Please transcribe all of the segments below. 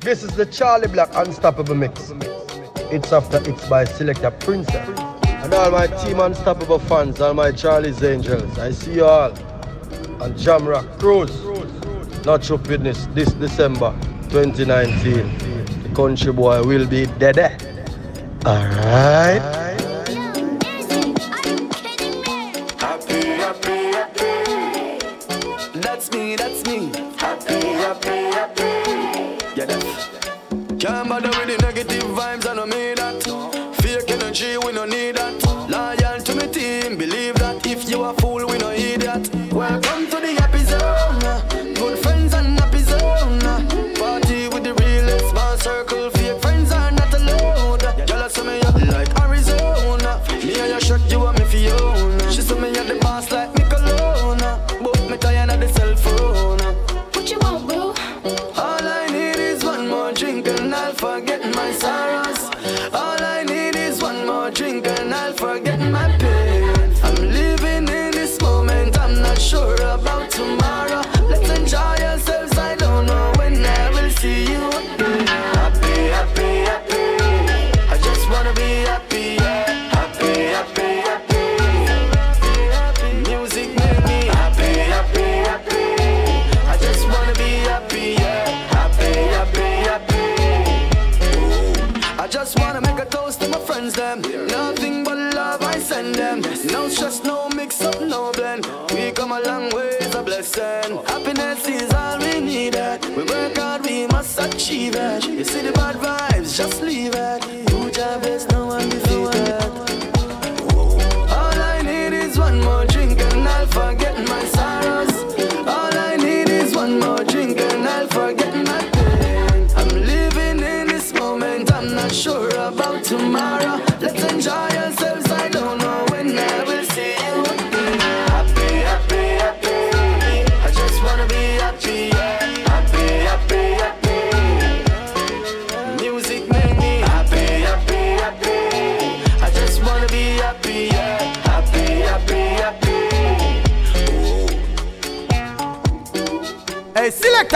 This is the Charly Black Unstoppable Mix. It's after it's by Selecta Princess. And all my Team Unstoppable fans, all my Charlie's Angels, I see you all on Jamrock Cruise. Not your this December 2019. The country boy will be dead. Eh? Alright.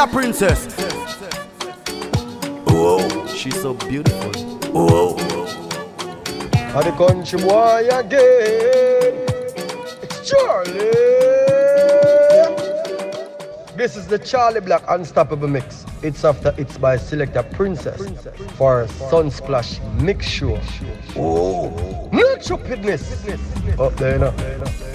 a princess. Whoa. She's so beautiful. Whoa. Are the country boy again? Charly. This is the Charly Black Unstoppable Mix. It's after it's by Selecta Princess, princess. for Sunsplash Mix Show. Oh, milk fitness. Up there, you know.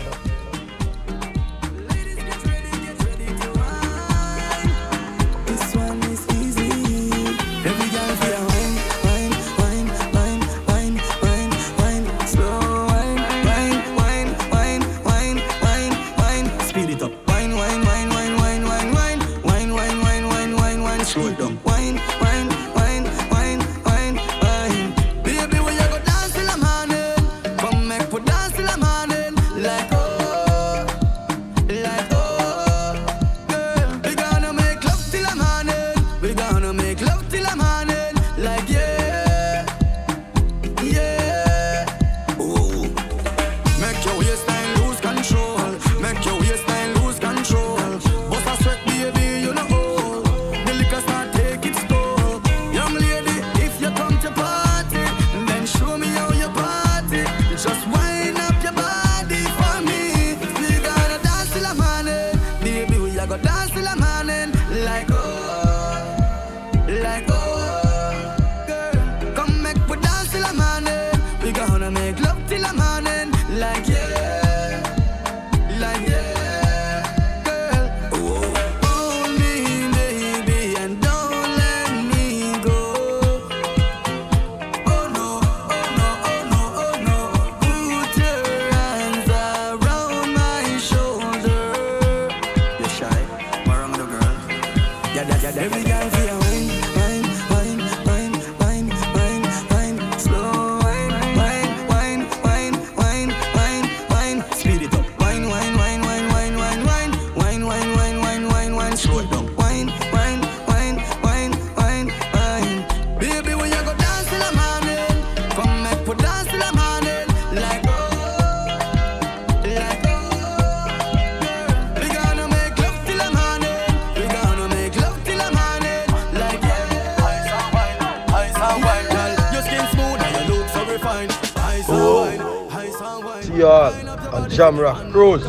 Jamrock Cruise.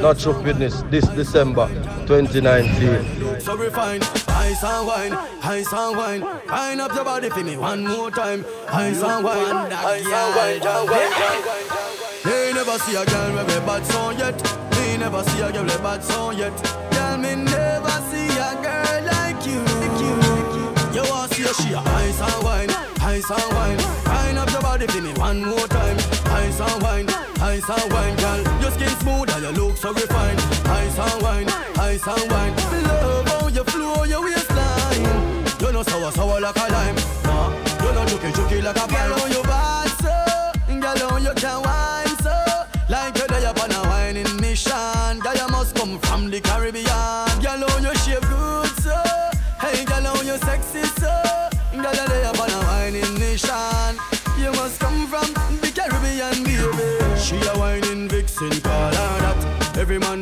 Not true fitness this December 2019. So refine, ice and wine, ice and wine. Wine up your body for me one more time. Ice and wine, ice and wine, They never see a girl with a bad song yet. Me never see a girl with a bad song yet. Girl, me never see a girl like you. You want see a she ice and wine, ice and wine. Up your body for me one more time. Ice and wine, ice and wine, girl. Your skin smooth and your look so refined. Ice and wine, ice and wine. Love how you flow your waistline. You know sour sour like a lime. Nah, you know juky juky like a pine. On your bad so, girl, on you can wine so. Like you're there upon a whining mission. Girl, you must come from the Caribbean.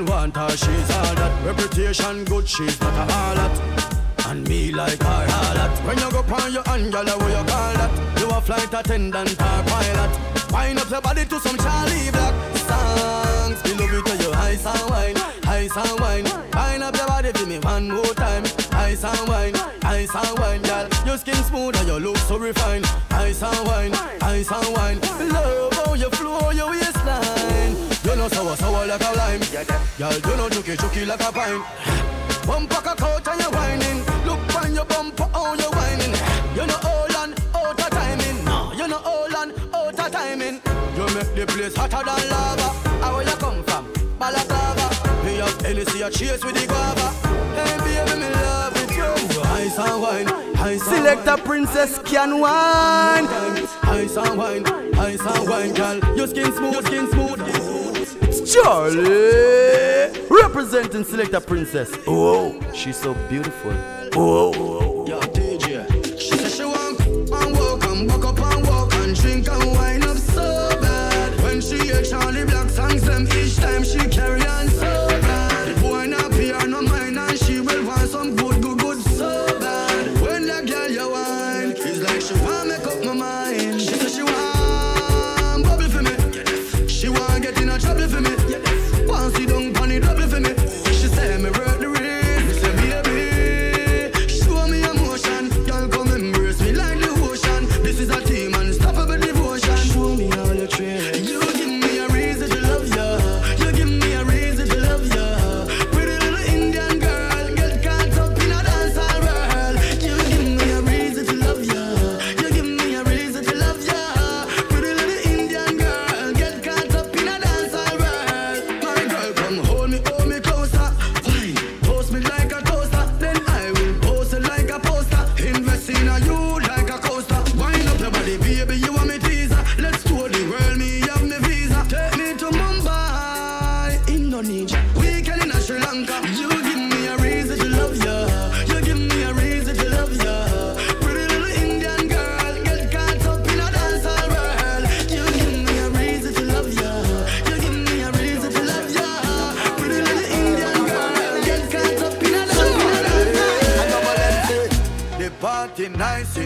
Want her, she's all that. Reputation good, she's not a harlot. And me like her harlot. When you go on your girl, what you call that? You a flight attendant or pilot. Wind up your body to some Charly Black songs. Me love it to you, ice and wine, ice and wine. Wind up your body for me one more time. Ice and wine, ice and wine, girl. Your skin smooth and your look so refined. Ice and wine, ice and wine. Love how you flow your like a lime. Girl, you know juky like a pine. Bumper cock out and you whining. Look on your bumper, oh, how you whining. You know all on out of timing. No, you know all on out of timing. You make the place hotter than lava. How where you come from? Balaclava. Me have Hennessy a chase with the guava. Hey baby, me love it you. Ice and wine, Selecta Princess can wine. Ice and wine, ice and wine, girl. Your skin smooth, your skin smooth. It's Charly. Representing Selecta Princess. Oh, oh, she's so beautiful. Oh, oh, oh Yo, DJ. She said she want and walk and buck up and walk and drink and wine up so bad. When she hear Charly Black songs, them each time she carry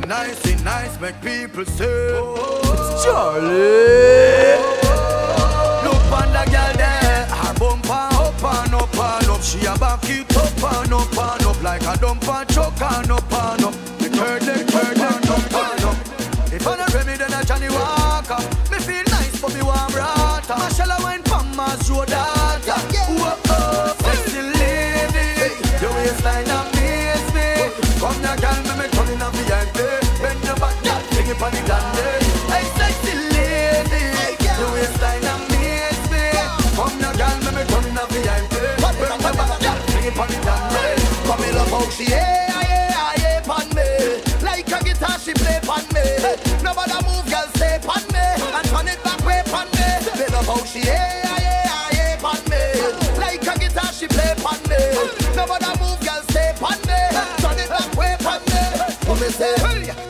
nice, nice, nice, make people say. it's oh. Charly. Look on the girl there, her bumper up and up and up. She a back it up and up and up like a dumper truck and up and up. The leg, third leg, up and up. If I not Remy, then a Johnnie Walker. Me feel nice for me warm rata. Marshall wine from Mars Road she yeah, yeah, yeah, pon me. Like a guitar, she play pon me. Nobody move, girl, stay pon me. And turn it back way pon me. Me love how she yeah, yeah, yeah, pon me. Like a guitar, she play pon me. Nobody move, girl, stay pon me. Turn it back way pon me. Come me say,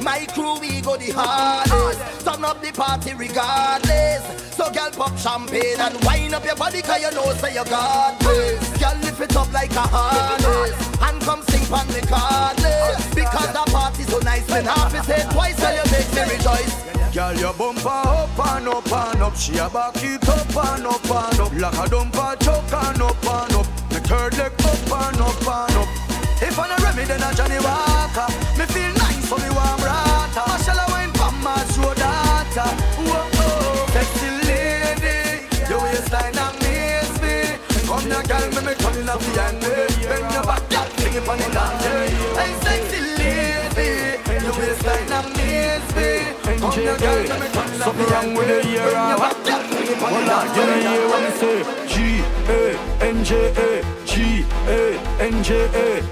my crew we go the hardest. Turn up the party regardless. Girl pop champagne and wind up your body 'cause you know say you got this. Girl lift it up like a harness and come sing pon the cardless. Because the party so nice when half is said twice so you make me rejoice. Girl, your bumper up and up and up. She a back it up and up and up. Like a dump a chuck and up and up. The third leg up and up and up. If I no Remy, then a Johnny me me turn up. Bend your back, girl, sing it on the land. Hey, sexy lady, your waistline amaze me. Come here, girl, me me turn up the end. Bend your back, girl, sing it on the land. You hear what me say? G A N J A G A N J A.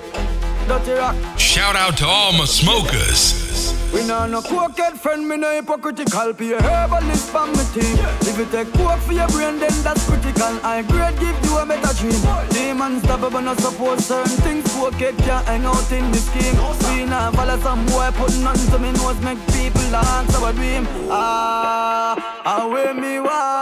Dirty rock. Shout out to all my smokers. We know no cokehead friend, me no hypocritical. Be a herbalist for me team. If you take coke for your brain, then that's critical. I grade give you a better dream. Demons stop but not support certain things. Cokehead can't hang out in the scheme. We now follow some boy put nothing to me nose, make people dance our dream. Ah, how way me want,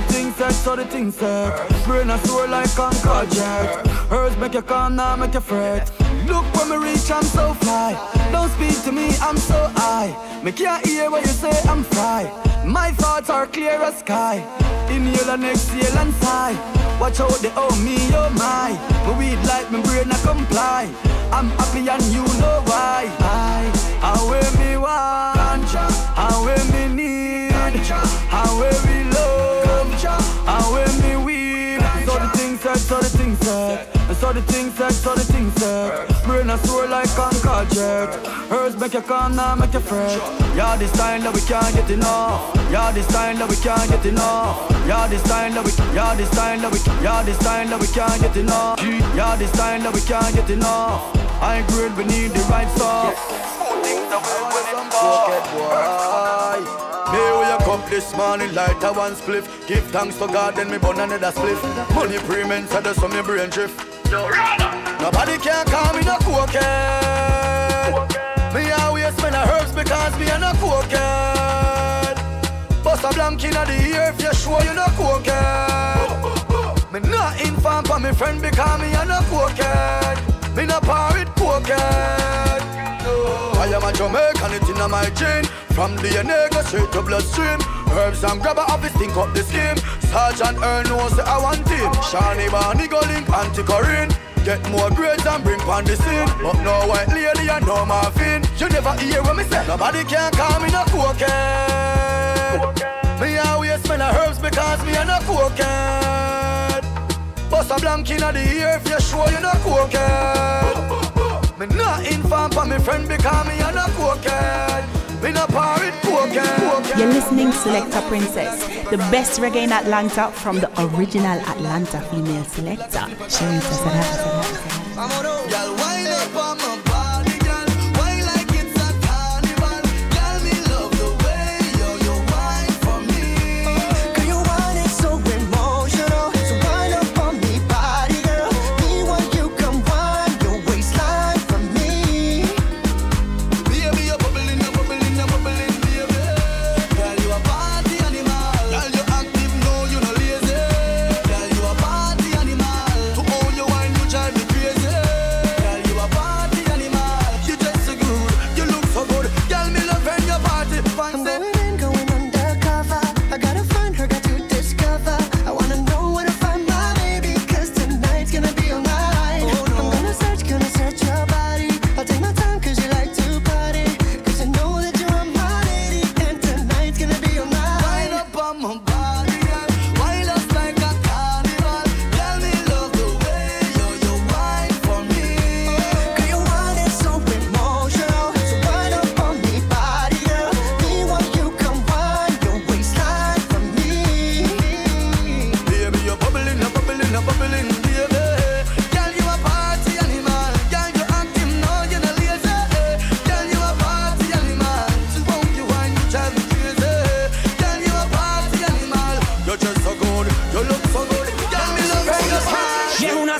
the things said, so the things said. Brain a sore like Concorde jet. Hers make you calm, now make you fret. Look when me reach, I'm so fly. Don't speak to me, I'm so high. Me can't hear what you say, I'm fry. My thoughts are clear as sky. Inhale and exhale and sigh. Watch out they owe me, oh my. My weed like me brain a comply. I'm happy and you know why. I, I way me want, how way the things said, so the things said. Brain a sore like Concorde jet. Hers make you now make you fret. Yeah, this time that we can't get enough. Yeah, this time that we can't get enough. Yeah, this time that we, yeah, this time that we, yeah, this time that we can't get enough. Yeah, this time that we can't get enough. I grade, we need the right stuff. boy. Me wake up this morning light a one spliff. Give thanks to God, then me burn another spliff. Money I just so me brain drift. Nobody can call me no cokehead. Me always spend a herbs because me a no cokehead. Bust a blank inna the ear if you sure you no cokehead. Me not inform for me friend because me a no cokehead. Me no par with cokehead. I am a Jamaican, it inna my gene. From DNA go straight to bloodstream. Herbs and grabber office think up the scheme. Sergeant Earl knows I want him. Shani Barney go link anti-Corinne. Get more grades and bring on the scene. But no white lady and no morphine. You never hear what me say. Nobody can call me no cokehead. Me always smell a herbs because me a no cokehead. Bust a blank inna the ear if you sure you no cokehead. Me not inform for me friend because me a no cokehead. Me no par with cokehead. You're listening Selecta Princess, the best reggae in Atlanta from the original Atlanta female selector, Sharita Sarah.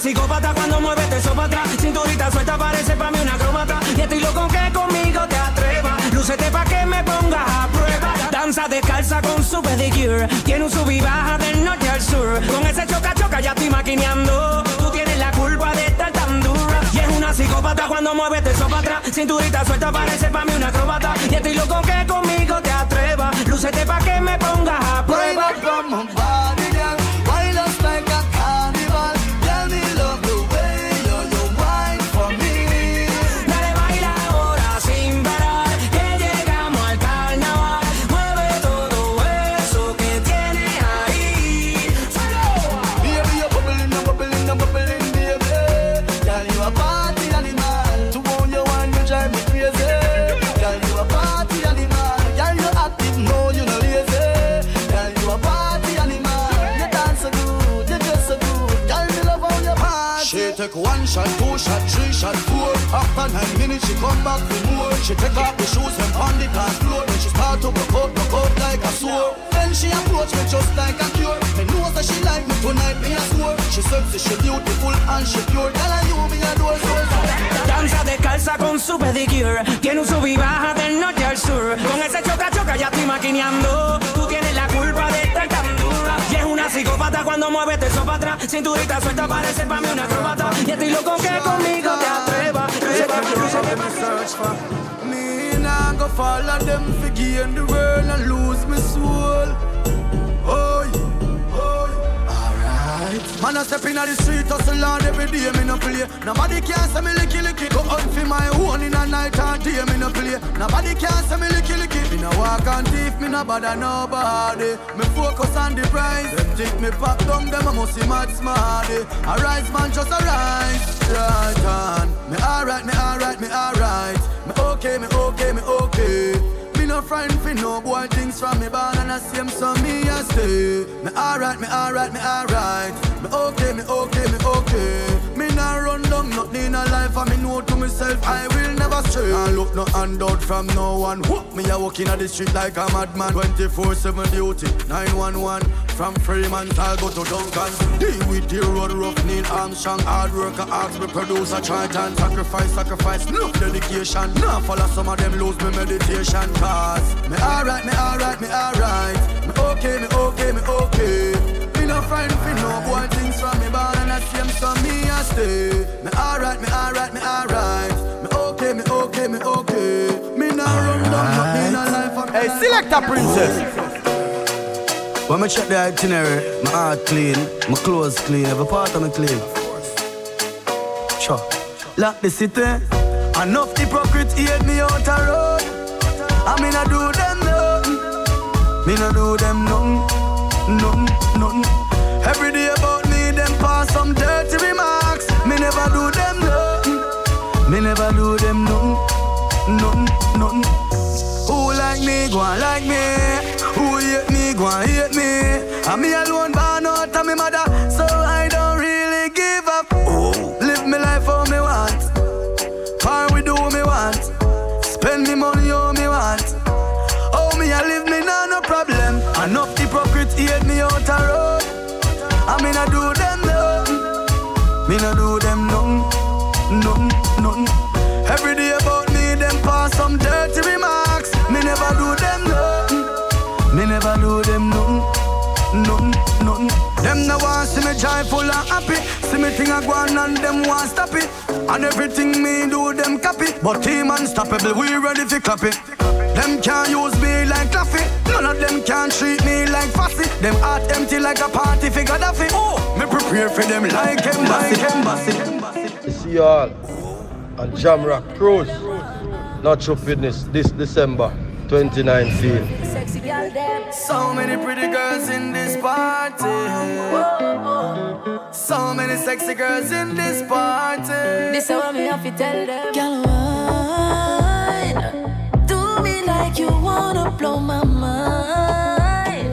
Psicópata cuando mueve eso para atrás. Cinturita suelta parece para mí una acróbata. Y estoy loco que conmigo te atrevas. Lúcete pa' que me pongas a prueba. Danza descalza con su pedicure. Tiene un sub y baja del norte al sur. Con ese choca choca ya estoy maquineando. Tú tienes la culpa de estar tan dura. Y mueves eso para atrás. Cinturita suelta, parece para mí una acróbata. Y estoy loco que conmigo te atrevas. Lúcete pa' que me pongas a prueba. Dale take one shot, two shot, three shot, four. After nine minutes, she come back for more. She take off the shoes and on the dance floor. Then she start to broke out, broke out like a sore. Then she approach me just like a cure. Me know that she like me tonight, me a swore. She sexy, she beautiful and she pure. Tell her you me adore so. Danza descalza con su pedicure. Tiene un sub y baja del norte al sur. Con ese choca choca ya estoy maquineando. Tú tienes la culpa de estar tan psicópata cuando mueves eso para atrás. Cinturita suelta parece para mí una acróbata. Y estoy loco que conmigo te for. Me nah go follow them for gain the world and lose my soul. Oh, oh, alright. Man, I step in the street, hustle on every day, me no play. Nobody can say me licky licky. Go out for my own in a night and day, me no play. Nobody can say me licky licky. Me no walk and thief, me no bother nobody. Me focus on the prize. Them think me pop down, them I must see mad smarty. Arise, man, just arise. Right on. Me alright, me alright, me alright. Me okay, me okay, me okay. Me no friend fi no boy things from me born and I same so me a stay. Me alright, me alright, me alright. Me okay, me okay, me okay. Nah run down nothing in a life and me know to myself I will never stray. I look no handout from no one. Whoop, me a walking on the street like a madman. 24/7 duty, 911. From Freeman, I'll go to Duncan. Deal with the road rough, Neil Armstrong. Hard worker, ask me produce a and sacrifice, sacrifice. No dedication. Nah, follow some of them lose me meditation. Cause me alright, me alright, me alright. Me okay, me okay, me okay. And- Hey, Selecta Princess. When me check the itinerary, my heart clean, my clothes clean, every part of me clean. Sure. Lock the city, enough hypocrite hate me out the road. I mean I do them nothing, me no do them nothing, nothing, nothing. Every day about me, them pass some dirty remarks. Me never do them nothing, me never do them nothing, nothing, nothing. Like me, go on like me. Who hate me, go on hate me. And me alone born out of me mother, so I don't really give up. Oh. Live me life how me want. Far we do me want. Spend me money how me want. Oh me I live me nah no problem. Enough hypocrite hate me out the road. I mean I do them nothing. Me no do them nothing, nothing, nothing. Every day about me, them pass some dirty see me joyful and happy. See me thing a go on and them want stop it. And everything me do them copy. But team unstoppable, we ready for clap it. Them can't use me like coffee. None of them can treat me like fussy. Them heart empty like a party for Gaddafi. Oh, me prepare for them like embassy. embassy. You see you all on Jamrock Cruise. Not true fitness this December 2019. Sexy girl, them. So many pretty girls in this party. So many sexy girls in this party. This is what me have to tell them. Girl, wine. Do me like you wanna blow my mind.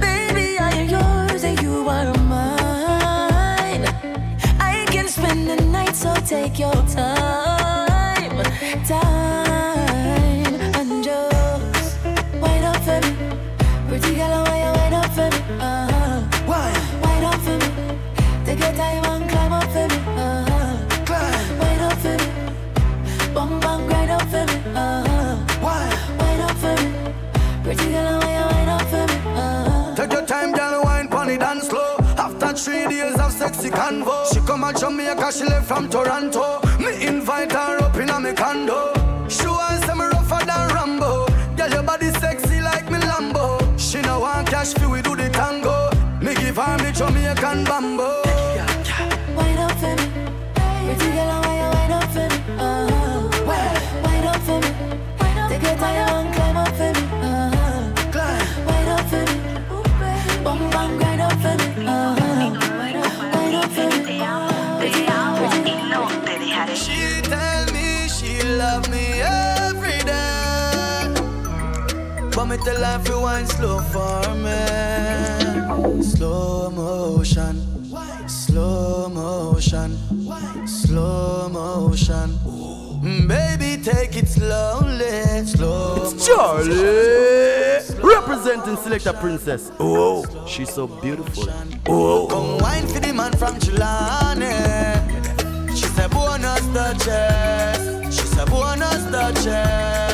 Baby, I am yours and you are mine. I can spend the night, so take your time. Time. Convo, she come and Jamaica, she left from Toronto. Me invite her up in a me condo. Show her some rougher than Rambo. Girl, your body sexy like me Lambo. She no want cash fi we do the tango. Me give her me Jamaican bambo. But me tell her fi wine slow for me. Slow motion, slow motion, slow motion. Mm, Baby, take it slowly, slow. Charly, representing Selecta Princess. Oh, she's so beautiful. Oh, Come wine for the man from Chilane. She's a Buenos Duchess. She said, Buenos Duchess.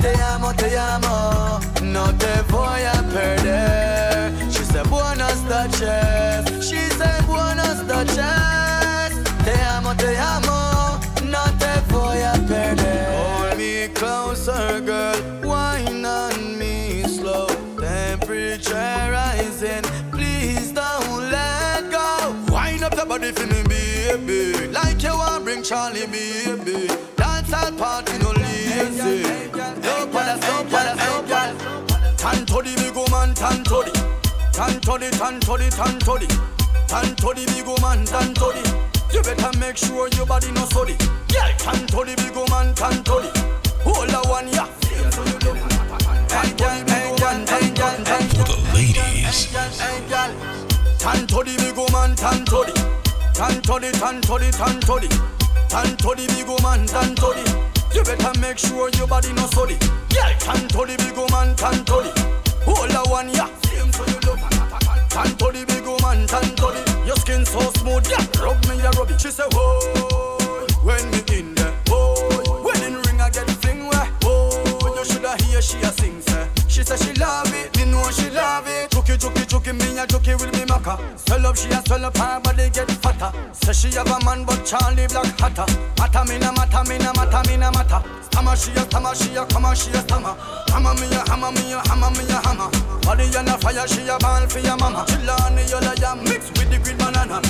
Te amo, te amo. No te voy a perder. She said, Buenos Duchess. She said, Buenos Duchess. Te amo, te amo. No te voy a perder. Hold me closer, girl. Wine on me slow. Temperature rising. Please don't let go. Wind up the body for me, baby. Like you want bring Charlie, baby. Dance all party, no lazy. No para, no para, no para. Tan to big woman, tan to the. Tan to the, tan to the, tan to the. Tan to the big woman, tan to. You better make sure your body no sorry. Yeah, tan to big woman, tan to. Hold the one, yeah. For the ladies. Hey, girl. Tan to the big woman, tan to the. Tan to the, tan to the, tan to the. Tan to the big woman, tan to the. You better make sure your body no sorry. Yeah, tan to the big woman, tan to the. Hold the one, yeah. Same so you love. To the big woman, tan to the. Your skin so smooth, yeah. Rub me, yeah, rub it. She say, whoa, when me in there, whoa. Wedding ring I get fling where, whoa. You shoulda hear she a sing, say. She say she love it, me know she love it. Chucky, chucky, chucky, me a chucky with me maca. Swell up, she a swell up, her body get fatter. Say she have a man, but Charly black hotter. Matter me na matter, me na matter, me na matter. Stammer she a stammer, she a come she a stammer. Hammer me a hammer, me a hammer, me a hammer. Body on a fire, she a ball for your mama. Chill on the yellow jam, mix with the green banana.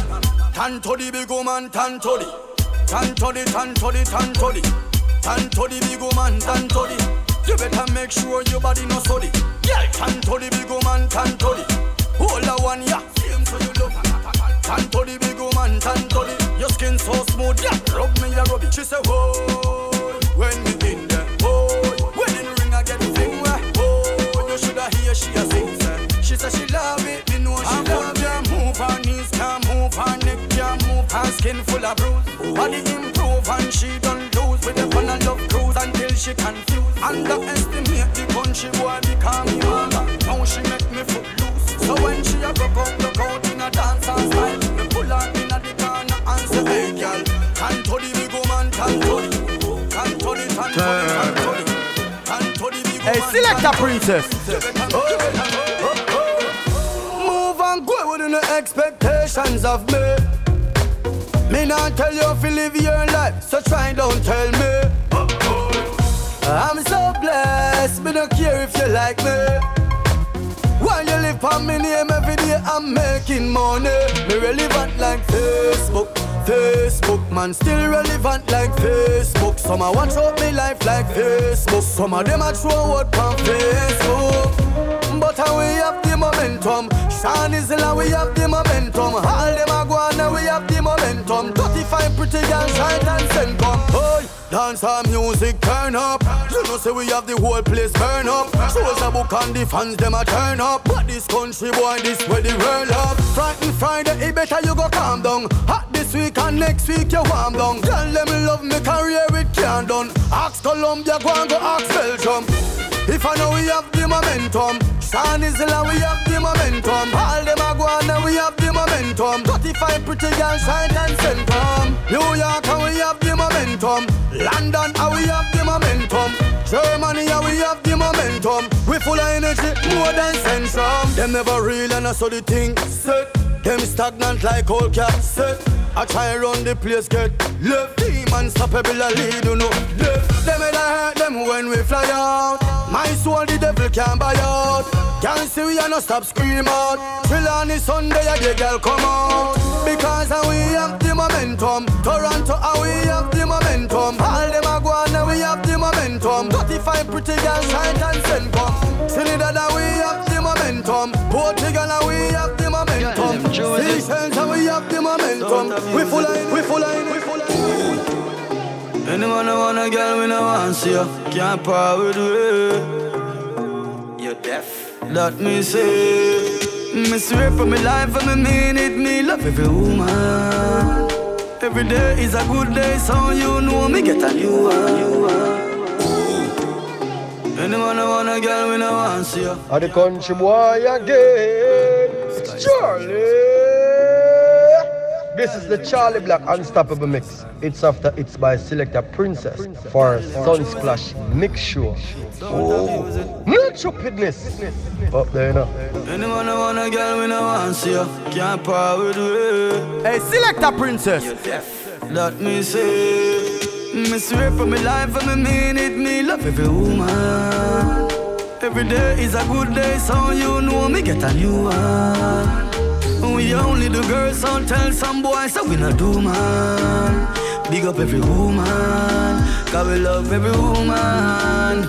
Tan to the big woman, tan to the. Tan to tan to tan to. Tan to the big woman, tan to. You better make sure your body no sorry. Yeah, tan to the big woman, tan to the. Hold the one, yeah. Same so you love. Tan to the big woman, tan to the. Your skin so smooth, yeah. Rub me, yeah, rub it. She say, whoa, when me in there, whoa. Wedding ring I get thing where, whoa. You shoulda hear she a sing, say. She say she love it, me know she love it. Move her knees, can't move her neck, can't move her skin full of bruise. Body improve and she don't lose with the fun and love cruise until she confused. Underestimate the country boy become me mama. Now she make me foot loose. So when she a broke out, look out in a dance and style. Me pull her in a the corner and say, hey girl, can to the big woman, can to the, can to the, can to the, can to the, can to the big Hey, woman, Selector can to the. Princess. Move and go within the expectations of me. Me not tell you if you live your life, so try don't tell me. I'm so blessed, me don't care if you like me. While you live on me name every day, I'm making money. Me relevant like Facebook, Facebook, man, still relevant like Facebook. Some a watch out me life like Facebook. Some of them a throw out on Facebook. But how we have the momentum. Sean is in we have the momentum. All them a go on, we have the momentum. 35 pretty girls, shine and send come. Hey, dance our music, turn up. You know, say we have the whole place burn up. Shows a book and the fans, them a turn up. But this country boy, this where the world up. Frightened Friday, it better you go calm down. Hot this week and next week you warm down. Tell them love me career, it can't done. Ask Colombia, go and go ask Belgium. If I know we have the momentum, San Isla we have the momentum. All them a on, we have the momentum. 35 pretty girls shine and come. New York and we have the momentum. London and we have the momentum. Germany and we have the momentum. We full of energy more than Centrum. Them never real and I saw the thing set. Stagnant like old cat set. I try run the place, get left. Team unstoppable, I lead, you know. Left. Them and I hurt them when we fly out. My soul, the devil can't buy out. Can't see we are no stop scream out. Till on the Sunday, a girl come out. Because we have the momentum. Toronto, we have the momentum. All them a go on, now we have the momentum. 35 pretty girls, sight and send come. Trinidad, we have the momentum. Portugal, we have the momentum. Seychelles, how we have the momentum. We full line, we full line, we full line. Anyone who want a girl, we no want see you. Can't part with we. You're deaf. That me say. Me swear for me life and me mean it. Me love every woman. Every day is a good day, so you know me get a new one. Anyone who want a girl, we no want see you. Are the country boy again? It's Charly. This is the Charly Black Unstoppable Mix. It's after it's by Selecta Princess for Sunsplash Mix Show. Oh, no stupidness. Up there, you know. Anyone who wanna girl, we no want see you. Can't part with we. Hey, Selecta Princess. Let me say. Me swear for me life and me mean it. Me love every woman. Every day is a good day, so you know me get a new one. We only do girls, so tell some boys so we not do man. Big up every woman, cause we love every woman.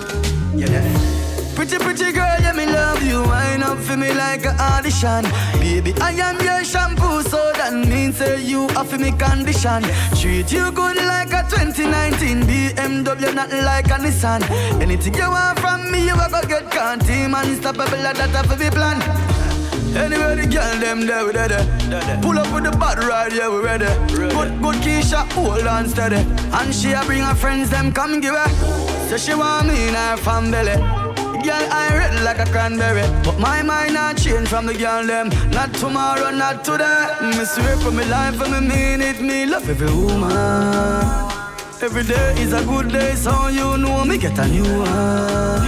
Yeah. yeah. Pretty, pretty girl, love you. Wind up for me like an audition. Baby, I am your shampoo, so that means say you are for me condition. Treat you good like a 2019 BMW, not like a Nissan. Anything you want from me, you are gonna get can't team unstoppable, that have to be planned. Anyway, the girl them there, we there. Pull up with the bad ride, yeah, we ready. Good, good Keisha, hold on steady. And she a bring her friends, them come give her. Say she want me in her fan belly. Girl, I red like a cranberry. But my mind not change from the girl them. Not tomorrow, not today. Me swear for me life and me mean it. Me love every woman. Every day is a good day, so you know me get a new one.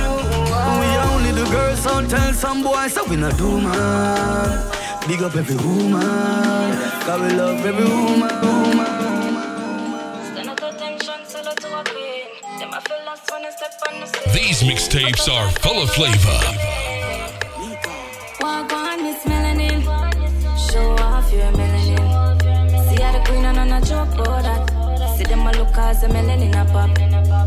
We only the girls, so tell some boys so we not do man. Big up every woman, cause we love every woman. woman. These mixtapes are full of flavor. Walk on, Miss Melanin. Show off your melanin. See how the queen and on a joke about that. See them a look as a melanin a pop.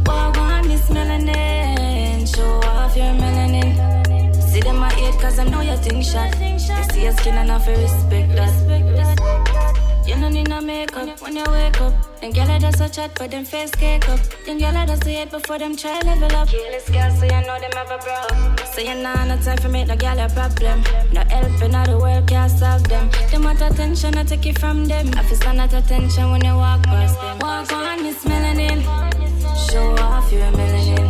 Walk on, Miss Melanin. Show off your melanin. See them a hate cause I know you think shot. They see your skin and I feel respect that. You no need no makeup when you wake up. Them gyal just a chat but them face cake up. Them gyal just see it before them try level up. Careless girl so you know them ever broke. So you nah no time for make no gyal a problem. No help in the world can't solve them. Them want attention I take it from them. I feel stand at attention when you walk past them. Walk on Miss Melanin, show off your melanin.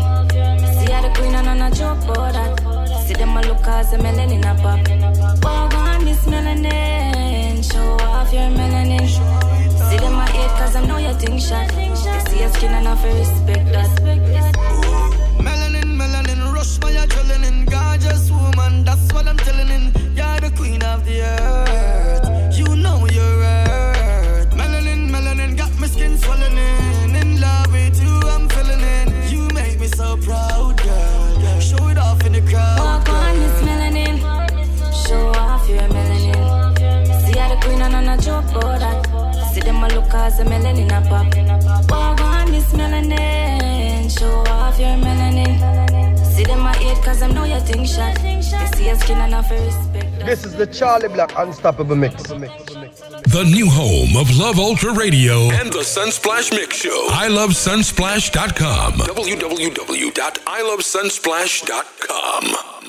See how the queen and on a joke about that. See them a look as a melanin a pop. Walk on Miss Melanin, show off your melanin. See them a hate cause I know you think shot. They see your skin and I feel respect that. Look as a melanin a pop. Walk on Miss Melanin, show off your melanin. See them a hate cause I know you think shot. They see your skin and I respect. This is the Charly Black Unstoppable Mix. The new home of Love Ultra Radio and the Sunsplash Mix Show. ilovesunsplash.com. www.ilovesunsplash.com.